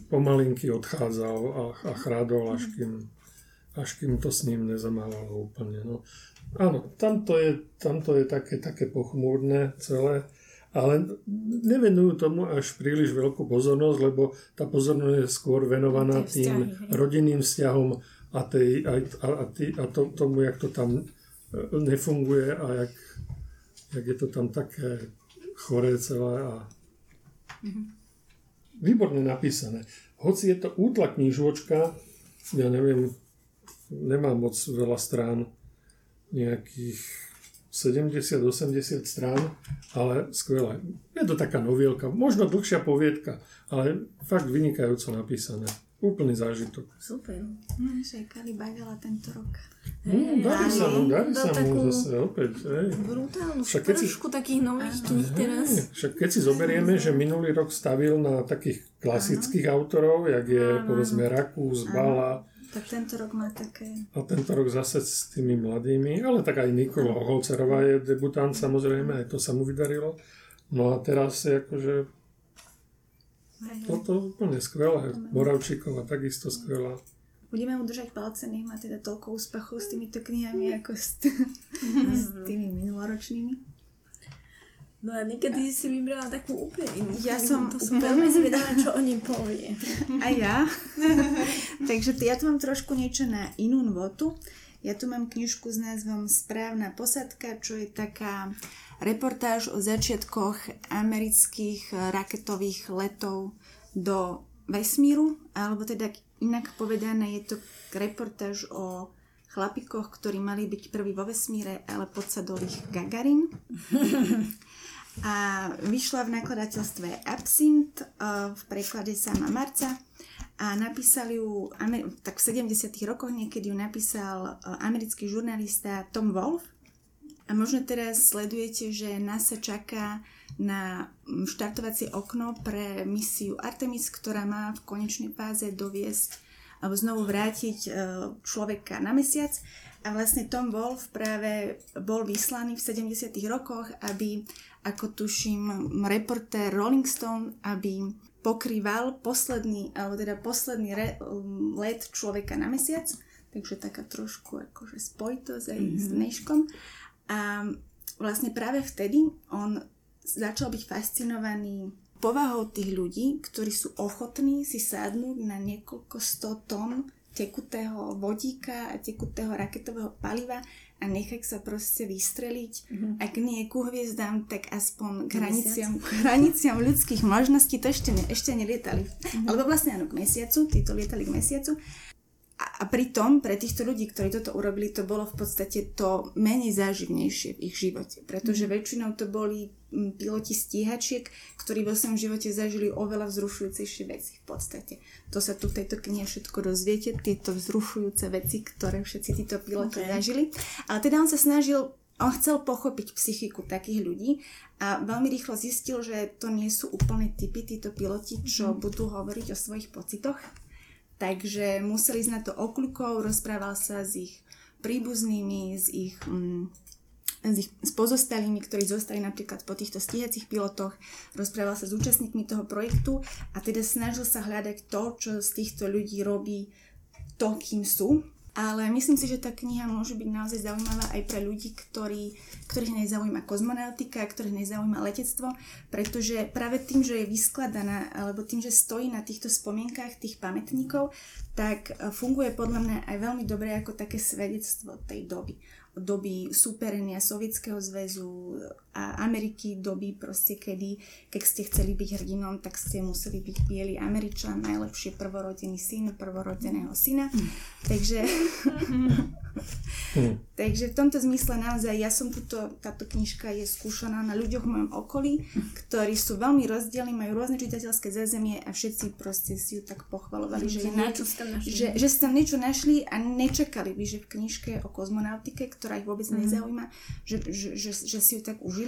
pomalinky odchádzal a, a chrádol, až kým, až kým to s ním nezamávalo úplne. No. Áno, tamto je, tamto je také, také pochmúrne celé, ale nevenujú tomu až príliš veľkú pozornosť, lebo tá pozornosť je skôr venovaná tým rodinným vzťahom a, tej, a, a, a, to, tomu, jak to tam e, nefunguje a jak jak je to tam také choré celé a mm-hmm. výborne napísané. Hoci je to útla knižočka, ja neviem, nemám moc veľa strán, nejakých 70-80 strán, ale skvelé. Je to taká novielka, možno dlhšia poviedka, ale fakt vynikajúco napísané. Úplný zážitok. Super. No, že Kali bavila tento rok. Mm, darí sa mu, darí sa mu zase opäť. Hej. Brutálnu však keď trošku si, takých nových kníh teraz. Však keď si zoberieme, že minulý rok stavil na takých klasických Aha. autorov, jak je Aha. povedzme Rakús, Bala, tak tento rok má také... A tento rok zase s tými mladými, ale tak aj Nikola Holcerová je debutant samozrejme, aj to sa mu vydarilo. No a teraz je akože toto úplne skvelé. Moravčíková takisto skvelá budeme mu držať palce, nech má teda toľko úspechov s týmito knihami ako s, t- s tými minuloročnými. No a niekedy si vybrala takú úplne inú. Ja som, to som veľmi zvedavá, čo o ním povie. A ja? Takže ja tu mám trošku niečo na inú notu. Ja tu mám knižku s názvom Správna posadka, čo je taká reportáž o začiatkoch amerických raketových letov do vesmíru, alebo teda inak povedané je to reportáž o chlapikoch, ktorí mali byť prví vo vesmíre, ale podsadol ich Gagarin. A vyšla v nakladateľstve Absint v preklade sama Marca a napísal ju, tak v 70 rokoch niekedy ju napísal americký žurnalista Tom Wolf. A možno teraz sledujete, že NASA čaká na štartovacie okno pre misiu Artemis, ktorá má v konečnej fáze doviesť alebo znovu vrátiť e, človeka na mesiac. A vlastne Tom Wolf práve bol vyslaný v 70. rokoch, aby, ako tuším, reportér Rolling Stone, aby pokrýval posledný, alebo teda posledný re, let človeka na mesiac. Takže taká trošku akože spojitosť aj mm-hmm. s mhm. dneškom. A vlastne práve vtedy on začal byť fascinovaný povahou tých ľudí, ktorí sú ochotní si sadnúť na niekoľko sto tón tekutého vodíka a tekutého raketového paliva a nechať sa proste vystreliť. Mm-hmm. Ak nie ku hviezdám, tak aspoň k hraniciam, k hraniciam ľudských možností. To ešte, ne, ešte nelietali. Mm-hmm. Alebo vlastne áno, k mesiacu. Títo lietali k mesiacu. A, a pritom pre týchto ľudí, ktorí toto urobili, to bolo v podstate to menej záživnejšie v ich živote. Pretože mm-hmm. väčšinou to boli piloti stíhačiek, ktorí vo svojom živote zažili oveľa vzrušujúcejšie veci v podstate. To sa tu v tejto knihe všetko dozviete, tieto vzrušujúce veci, ktoré všetci títo piloti okay. zažili. Ale teda on sa snažil on chcel pochopiť psychiku takých ľudí a veľmi rýchlo zistil, že to nie sú úplne typy títo piloti, čo mm. budú hovoriť o svojich pocitoch. Takže museli ísť na to okľukov, rozprával sa s ich príbuznými, s ich mm, s, ich, s pozostalými, ktorí zostali napríklad po týchto stíhacích pilotoch, rozprával sa s účastníkmi toho projektu a teda snažil sa hľadať to, čo z týchto ľudí robí to, kým sú. Ale myslím si, že tá kniha môže byť naozaj zaujímavá aj pre ľudí, ktorí, ktorých nezaujíma kozmonautika, ktorých nezaujíma letectvo, pretože práve tým, že je vyskladaná, alebo tým, že stojí na týchto spomienkách tých pamätníkov, tak funguje podľa mňa aj veľmi dobre ako také svedectvo tej doby. Doby súperenia Sovietskeho zväzu Ameriky, doby proste, kedy, keď ste chceli byť hrdinom, tak ste museli byť biely Američan, najlepšie prvorodený syn prvorodeného syna. Mm. Takže, mm. takže v tomto zmysle naozaj, ja som tuto, táto knižka je skúšaná na ľuďoch v mojom okolí, ktorí sú veľmi rozdielni, majú rôzne čitateľské zázemie a všetci proste si ju tak pochvalovali, mm, že, je niečo, že, že ste tam niečo našli a nečakali by, že v knižke o kozmonautike, ktorá ich vôbec mm-hmm. nezaujíma, že, že, že, že si ju tak užili.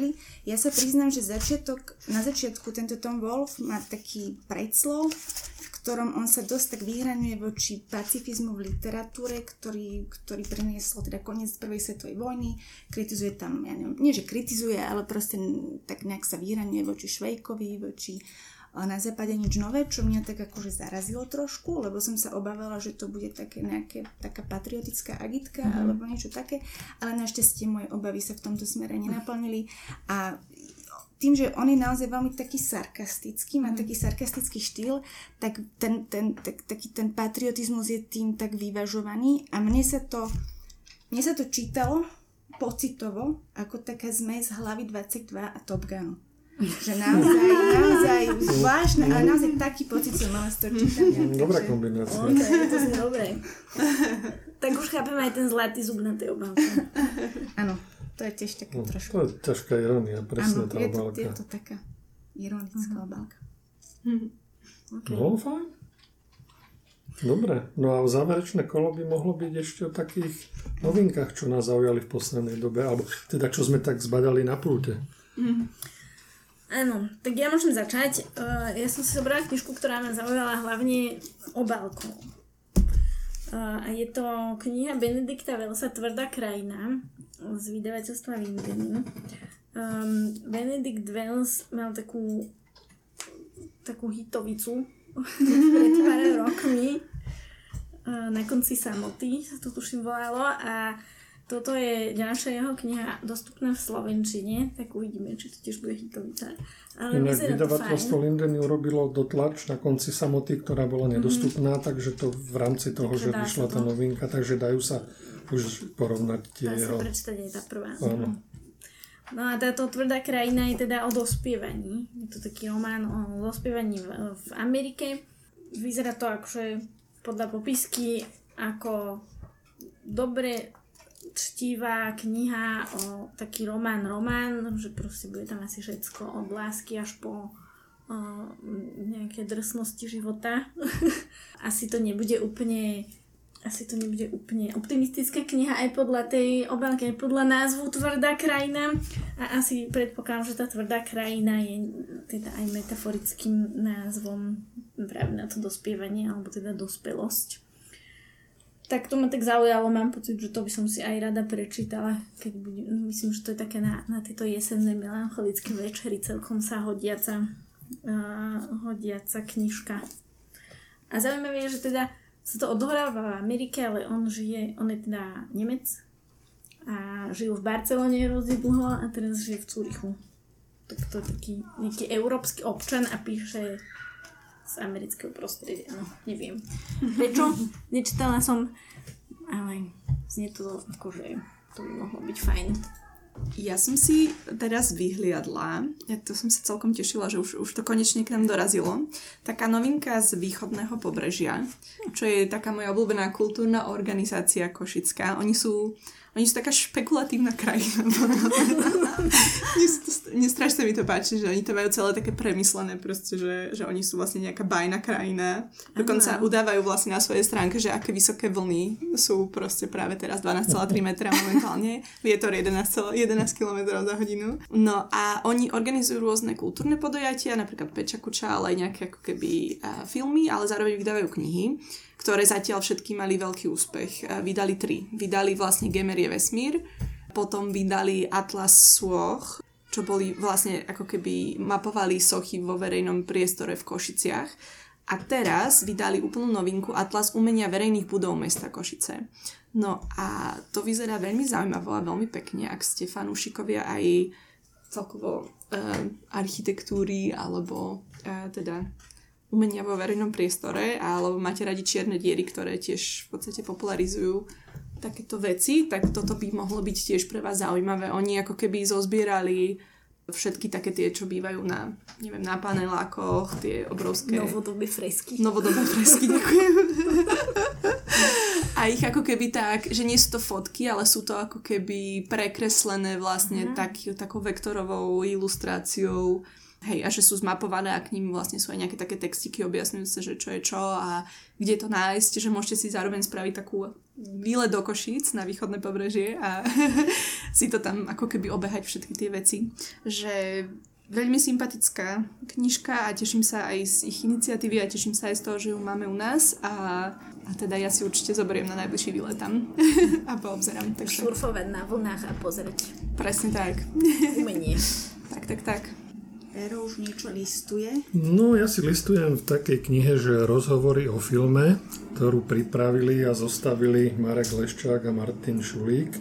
Ja sa priznám, že začiatok, na začiatku tento Tom Wolf má taký predslov, v ktorom on sa dosť tak vyhraňuje voči pacifizmu v literatúre, ktorý, ktorý prinieslo teda koniec prvej svetovej vojny, kritizuje tam, ja neviem, nie že kritizuje, ale proste tak nejak sa vyhraňuje voči Švejkovi, voči na západe nič nové, čo mňa tak akože zarazilo trošku, lebo som sa obávala, že to bude také nejaké, taká patriotická agitka mm. alebo niečo také, ale našťastie moje obavy sa v tomto smere nenaplnili a tým, že on je naozaj veľmi taký sarkastický, má mm. taký sarkastický štýl, tak ten, ten, tak, taký ten patriotizmus je tým tak vyvažovaný a mne sa to, mne sa to čítalo pocitovo ako taká zmes hlavy 22 a Top Gunu. Že naozaj, naozaj zvláštne, ale naozaj taký pocit som mala z toho čítania. Dobrá kombinácia. Ok, to znie dobré. tak už chápeme aj ten zlatý zub na tej obálke. Áno, to je tiež také no, trošku. To je ťažká ironia, presne ano, tá je obálka. je to taká ironická uh-huh. obálka. Okay. No, fajn. Dobre, no a záverečné kolo by mohlo byť ešte o takých novinkách, čo nás zaujali v poslednej dobe, alebo teda čo sme tak zbadali na prúte. Mm. Áno, tak ja môžem začať. Uh, ja som si zobrala knižku, ktorá ma zaujala hlavne obálkou. Uh, je to kniha Benedikta Velsa Tvrdá krajina z vydavateľstva Vindeny. Um, Benedikt Wells mal takú takú hitovicu pred pár rokmi uh, na konci samoty sa to tuším volalo a Toto je ďalšia jeho kniha dostupná v Slovenčine, tak uvidíme, či to tiež bude hitovita. Ale Inak vydavateľstvo. Linden urobilo dotlač na konci samoty, ktorá bola nedostupná, takže to v rámci toho, Takže že dá sa vyšla tá novinka, takže dajú sa už porovnať tie Dá sa jeho... prečítať aj tá prvá. Áno. No a táto tvrdá krajina je teda o dospievaní. Je to taký román o dospievaní v, v Amerike. Vyzerá to akože podľa popisky ako dobre čtivá kniha o taký román román, že proste bude tam asi všetko od lásky až po o, nejaké drsnosti života. asi to nebude úplne asi to nebude úplne optimistická kniha aj podľa tej obálky, aj podľa názvu Tvrdá krajina. A asi predpokladám, že tá tvrdá krajina je teda aj metaforickým názvom práve na to dospievanie, alebo teda dospelosť. Tak to ma tak zaujalo, mám pocit, že to by som si aj rada prečítala, keď bude, no myslím, že to je také na, na tieto jesenné melancholické večery celkom sa hodiaca, uh, hodiaca knižka. A zaujímavé je, že teda sa to odohráva v Amerike, ale on žije, on je teda Nemec a žil v Barcelone hrozne dlho a teraz žije v Cúrichu. Tak to je taký nejaký európsky občan a píše z amerického prostredia. No, neviem. Prečo? Nečítala som, ale znie to ako, že to by mohlo byť fajn. Ja som si teraz vyhliadla, ja to som sa celkom tešila, že už, už to konečne k nám dorazilo, taká novinka z východného pobrežia, čo je taká moja obľúbená kultúrna organizácia Košická. Oni sú, oni sú taká špekulatívna krajina. Mne sa to- Mne strašne mi to páči, že oni to majú celé také premyslené, proste, že, že oni sú vlastne nejaká bajná krajina. Dokonca Áno. udávajú vlastne na svojej stránke, že aké vysoké vlny sú proste práve teraz 12,3 metra momentálne. Vietor 11, 11 km za hodinu. No a oni organizujú rôzne kultúrne podujatia, napríklad Peča Kuča, ale aj nejaké ako keby a, filmy, ale zároveň vydávajú knihy, ktoré zatiaľ všetky mali veľký úspech. A Vydali tri. Vydali vlastne Gemer je vesmír, potom vydali Atlas Soch, čo boli vlastne ako keby mapovali sochy vo verejnom priestore v Košiciach. A teraz vydali úplnú novinku Atlas umenia verejných budov mesta Košice. No a to vyzerá veľmi zaujímavo a veľmi pekne, ak ste fanúšikovia aj celkovo e, architektúry alebo e, teda umenia vo verejnom priestore alebo máte radi čierne diery, ktoré tiež v podstate popularizujú takéto veci, tak toto by mohlo byť tiež pre vás zaujímavé. Oni ako keby zozbierali všetky také tie, čo bývajú na, neviem, na panelákoch, tie obrovské... Novodobé fresky. Novodobé fresky, ďakujem. A ich ako keby tak, že nie sú to fotky, ale sú to ako keby prekreslené vlastne Mhm. tak, takou vektorovou ilustráciou. Hej, a že sú zmapované a k ním vlastne sú aj nejaké také textiky objasňujúce, že čo je čo a kde to nájsť, že môžete si zároveň spraviť takú výlet do Košíc na východné pobrežie a si to tam ako keby obehať všetky tie veci. Že veľmi sympatická knižka a teším sa aj z ich iniciatívy a teším sa aj z toho, že ju máme u nás a, a teda ja si určite zoberiem na najbližší výlet tam a poobzerám. Takže Surfovať na vlnách a pozrieť presne tak. umenie. tak, tak, tak. Vero už niečo listuje. No, ja si listujem v takej knihe, že rozhovory o filme, ktorú pripravili a zostavili Marek Leščák a Martin Šulík.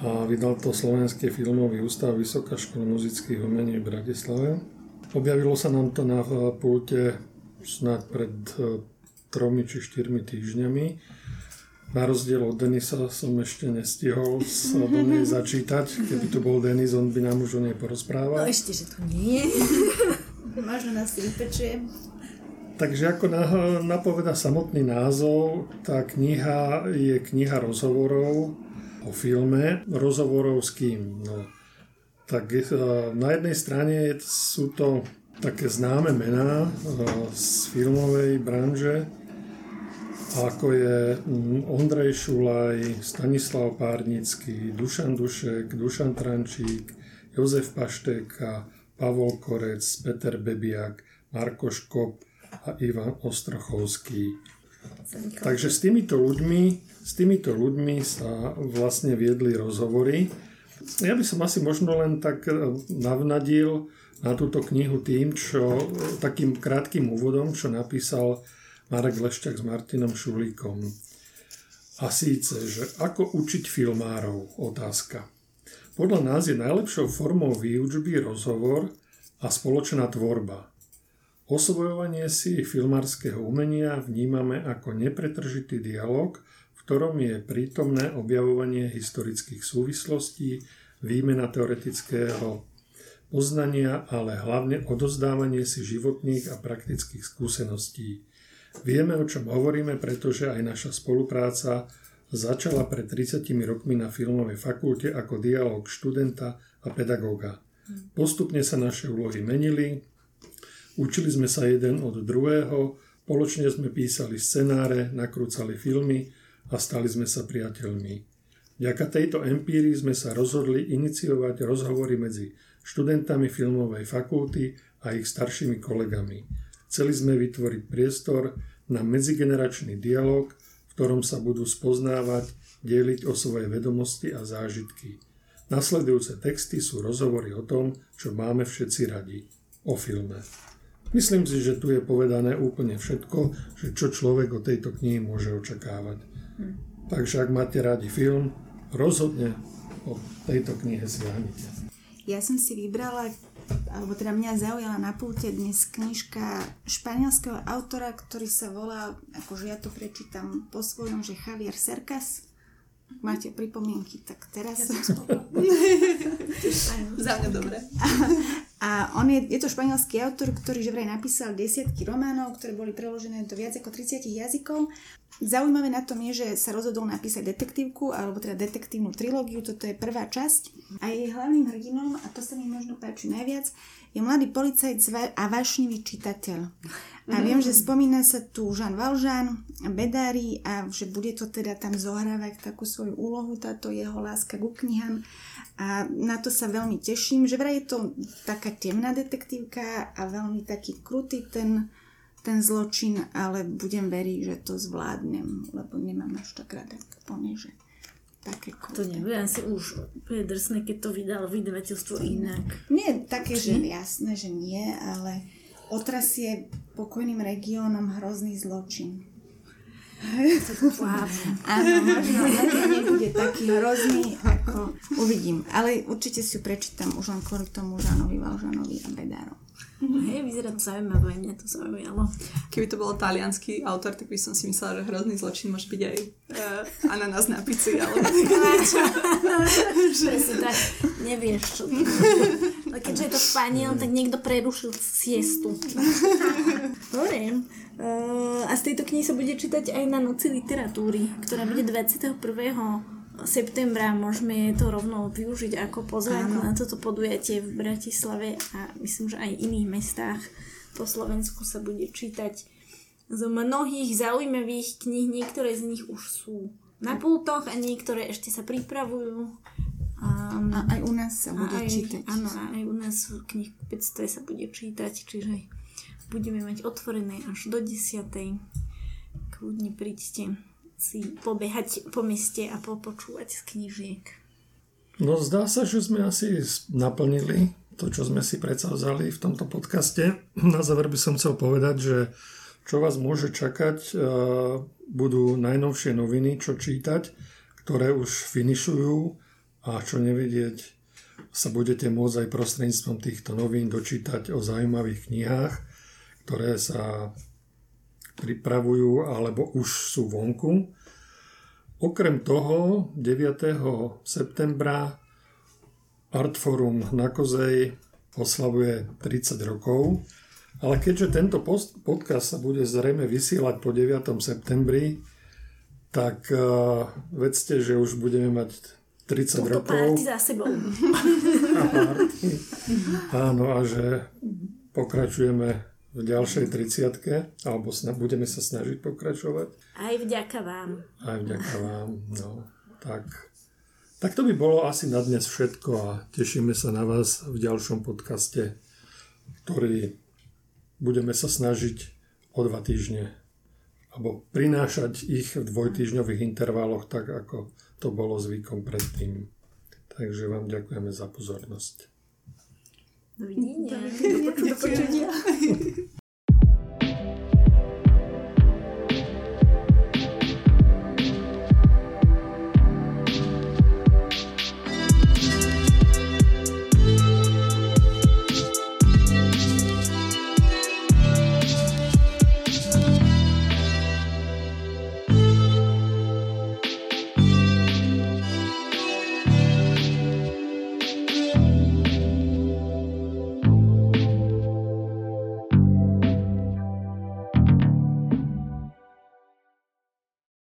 A vydal to Slovenský filmový ústav Vysoká škola muzických umení v Bratislave. Objavilo sa nám to na pulte snad pred e, tromi či štyrmi týždňami. Na rozdiel od Denisa som ešte nestihol sa do nej začítať. Keby tu bol Denis, on by nám už o nej No porozprával. ešte, že to nie je. Možno nás vypečuje. Takže ako na- napoveda samotný názov, tá kniha je kniha rozhovorov o filme. Rozhovorov s kým? No, tak eh, na jednej strane sú to také známe mená eh, z filmovej branže, ako je mm, Ondrej Šulaj, Stanislav Párnický, Dušan Dušek, Dušan Trančík, Jozef Pašteka, Pavol Korec, Peter Bebiak, Marko Škop a Ivan Ostrochovský. Takže s týmito ľuďmi, s týmito ľuďmi sa vlastne viedli rozhovory. Ja by som asi možno len tak eh, navnadil na túto knihu tým, čo takým krátkým úvodom, čo napísal Marek Lešťák s Martinom Šulíkom. A síce, že ako učiť filmárov? Otázka. Podľa nás je najlepšou formou výučby rozhovor a spoločná tvorba. Osvojovanie si filmárskeho umenia vnímame ako nepretržitý dialog, v ktorom je prítomné objavovanie historických súvislostí, výmena teoretického poznania, ale hlavne odozdávanie si životných a praktických skúseností. Vieme, o čom hovoríme, pretože aj naša spolupráca začala pred 30 rokmi na filmovej fakulte ako dialog študenta a pedagóga. Postupne sa naše úlohy menili, učili sme sa jeden od druhého, spoločne sme písali scenáre, nakrúcali filmy a stali sme sa priateľmi. Vďaka tejto empírii sme sa rozhodli iniciovať rozhovory medzi študentami filmovej fakulty a ich staršími kolegami. Chceli sme vytvoriť priestor na medzigeneračný dialog, v ktorom sa budú spoznávať, deliť o svoje vedomosti a zážitky. Nasledujúce texty sú rozhovory o tom, čo máme všetci radi. O filme. Myslím si, že tu je povedané úplne všetko, že čo človek od tejto knihy môže očakávať. Hm. Takže ak máte radi film, rozhodne o tejto knihe siahnite. Ja som si vybrala, alebo teda mňa zaujala na pulte dnes knižka španielského autora, ktorý sa volá, akože ja to prečítam po svojom, že Javier Serkas. Máte pripomienky, tak teraz... Ja Za mňa dobre. A on je, je to španielský autor, ktorý že vraj napísal desiatky románov, ktoré boli preložené do viac ako 30 jazykov. Zaujímavé na tom je, že sa rozhodol napísať detektívku, alebo teda detektívnu trilógiu, toto je prvá časť. A jej hlavným hrdinom, a to sa mi možno páči najviac, je mladý policajt a vášnivý čitateľ. A viem, že spomína sa tu Jean Valjean, Bedári a že bude to teda tam zohrávať takú svoju úlohu, táto jeho láska ku knihám. A na to sa veľmi teším, že vraj je to taká temná detektívka a veľmi taký krutý ten, ten zločin, ale budem veriť, že to zvládnem, lebo nemám až tak rada plne, že také kruté. To nebude asi už úplne drsné, keď to vydalo vydavateľstvo inak. Nie, také, Či? že jasné, že nie, ale otrasie pokojným regiónom hrozný zločin. Áno, možno nebude taký hrozný, ako uvidím. Ale určite si ju prečítam už len kvôli tomu Žanovi Valžanovi a Bedárom. Hej, vyzerá to zaujímavé, mňa to zaujalo. Keby to bol talianský autor, tak by som si myslela, že hrozný zločin môže byť aj uh, ananás na pici, alebo Presne tak, nevieš čo. Keďže je to Španiel, tak niekto prerušil siestu. Dobre. Uh, a z tejto knihy sa bude čítať aj na noci literatúry, ktorá bude 21 septembra môžeme to rovno využiť ako pozvánku na toto podujatie v Bratislave a myslím, že aj v iných mestách po Slovensku sa bude čítať z mnohých zaujímavých kníh. Niektoré z nich už sú na pultoch a niektoré ešte sa pripravujú. Um, a aj u nás sa bude aj, čítať. Áno, a aj u nás v knihkupectve sa bude čítať, čiže budeme mať otvorené až do 10. Kľudne príďte si pobehať po meste a popočúvať z knižiek. No zdá sa, že sme asi naplnili to, čo sme si predsavzali v tomto podcaste. Na záver by som chcel povedať, že čo vás môže čakať, e, budú najnovšie noviny, čo čítať, ktoré už finišujú a čo nevidieť sa budete môcť aj prostredníctvom týchto novín dočítať o zaujímavých knihách ktoré sa pripravujú alebo už sú vonku. Okrem toho 9. septembra Artforum na Kozej oslavuje 30 rokov, ale keďže tento podcast sa bude zrejme vysielať po 9. septembri, tak uh, vedzte, že už budeme mať 30 Toto rokov. za sebou. A party. Áno, a že pokračujeme v ďalšej 30 alebo sna- budeme sa snažiť pokračovať. Aj vďaka vám. Aj vďaka vám, no. Tak, tak to by bolo asi na dnes všetko a tešíme sa na vás v ďalšom podcaste, ktorý budeme sa snažiť o dva týždne alebo prinášať ich v dvojtýždňových intervaloch, tak ako to bolo zvykom predtým. Takže vám ďakujeme za pozornosť. Dovidenia. Do počutia.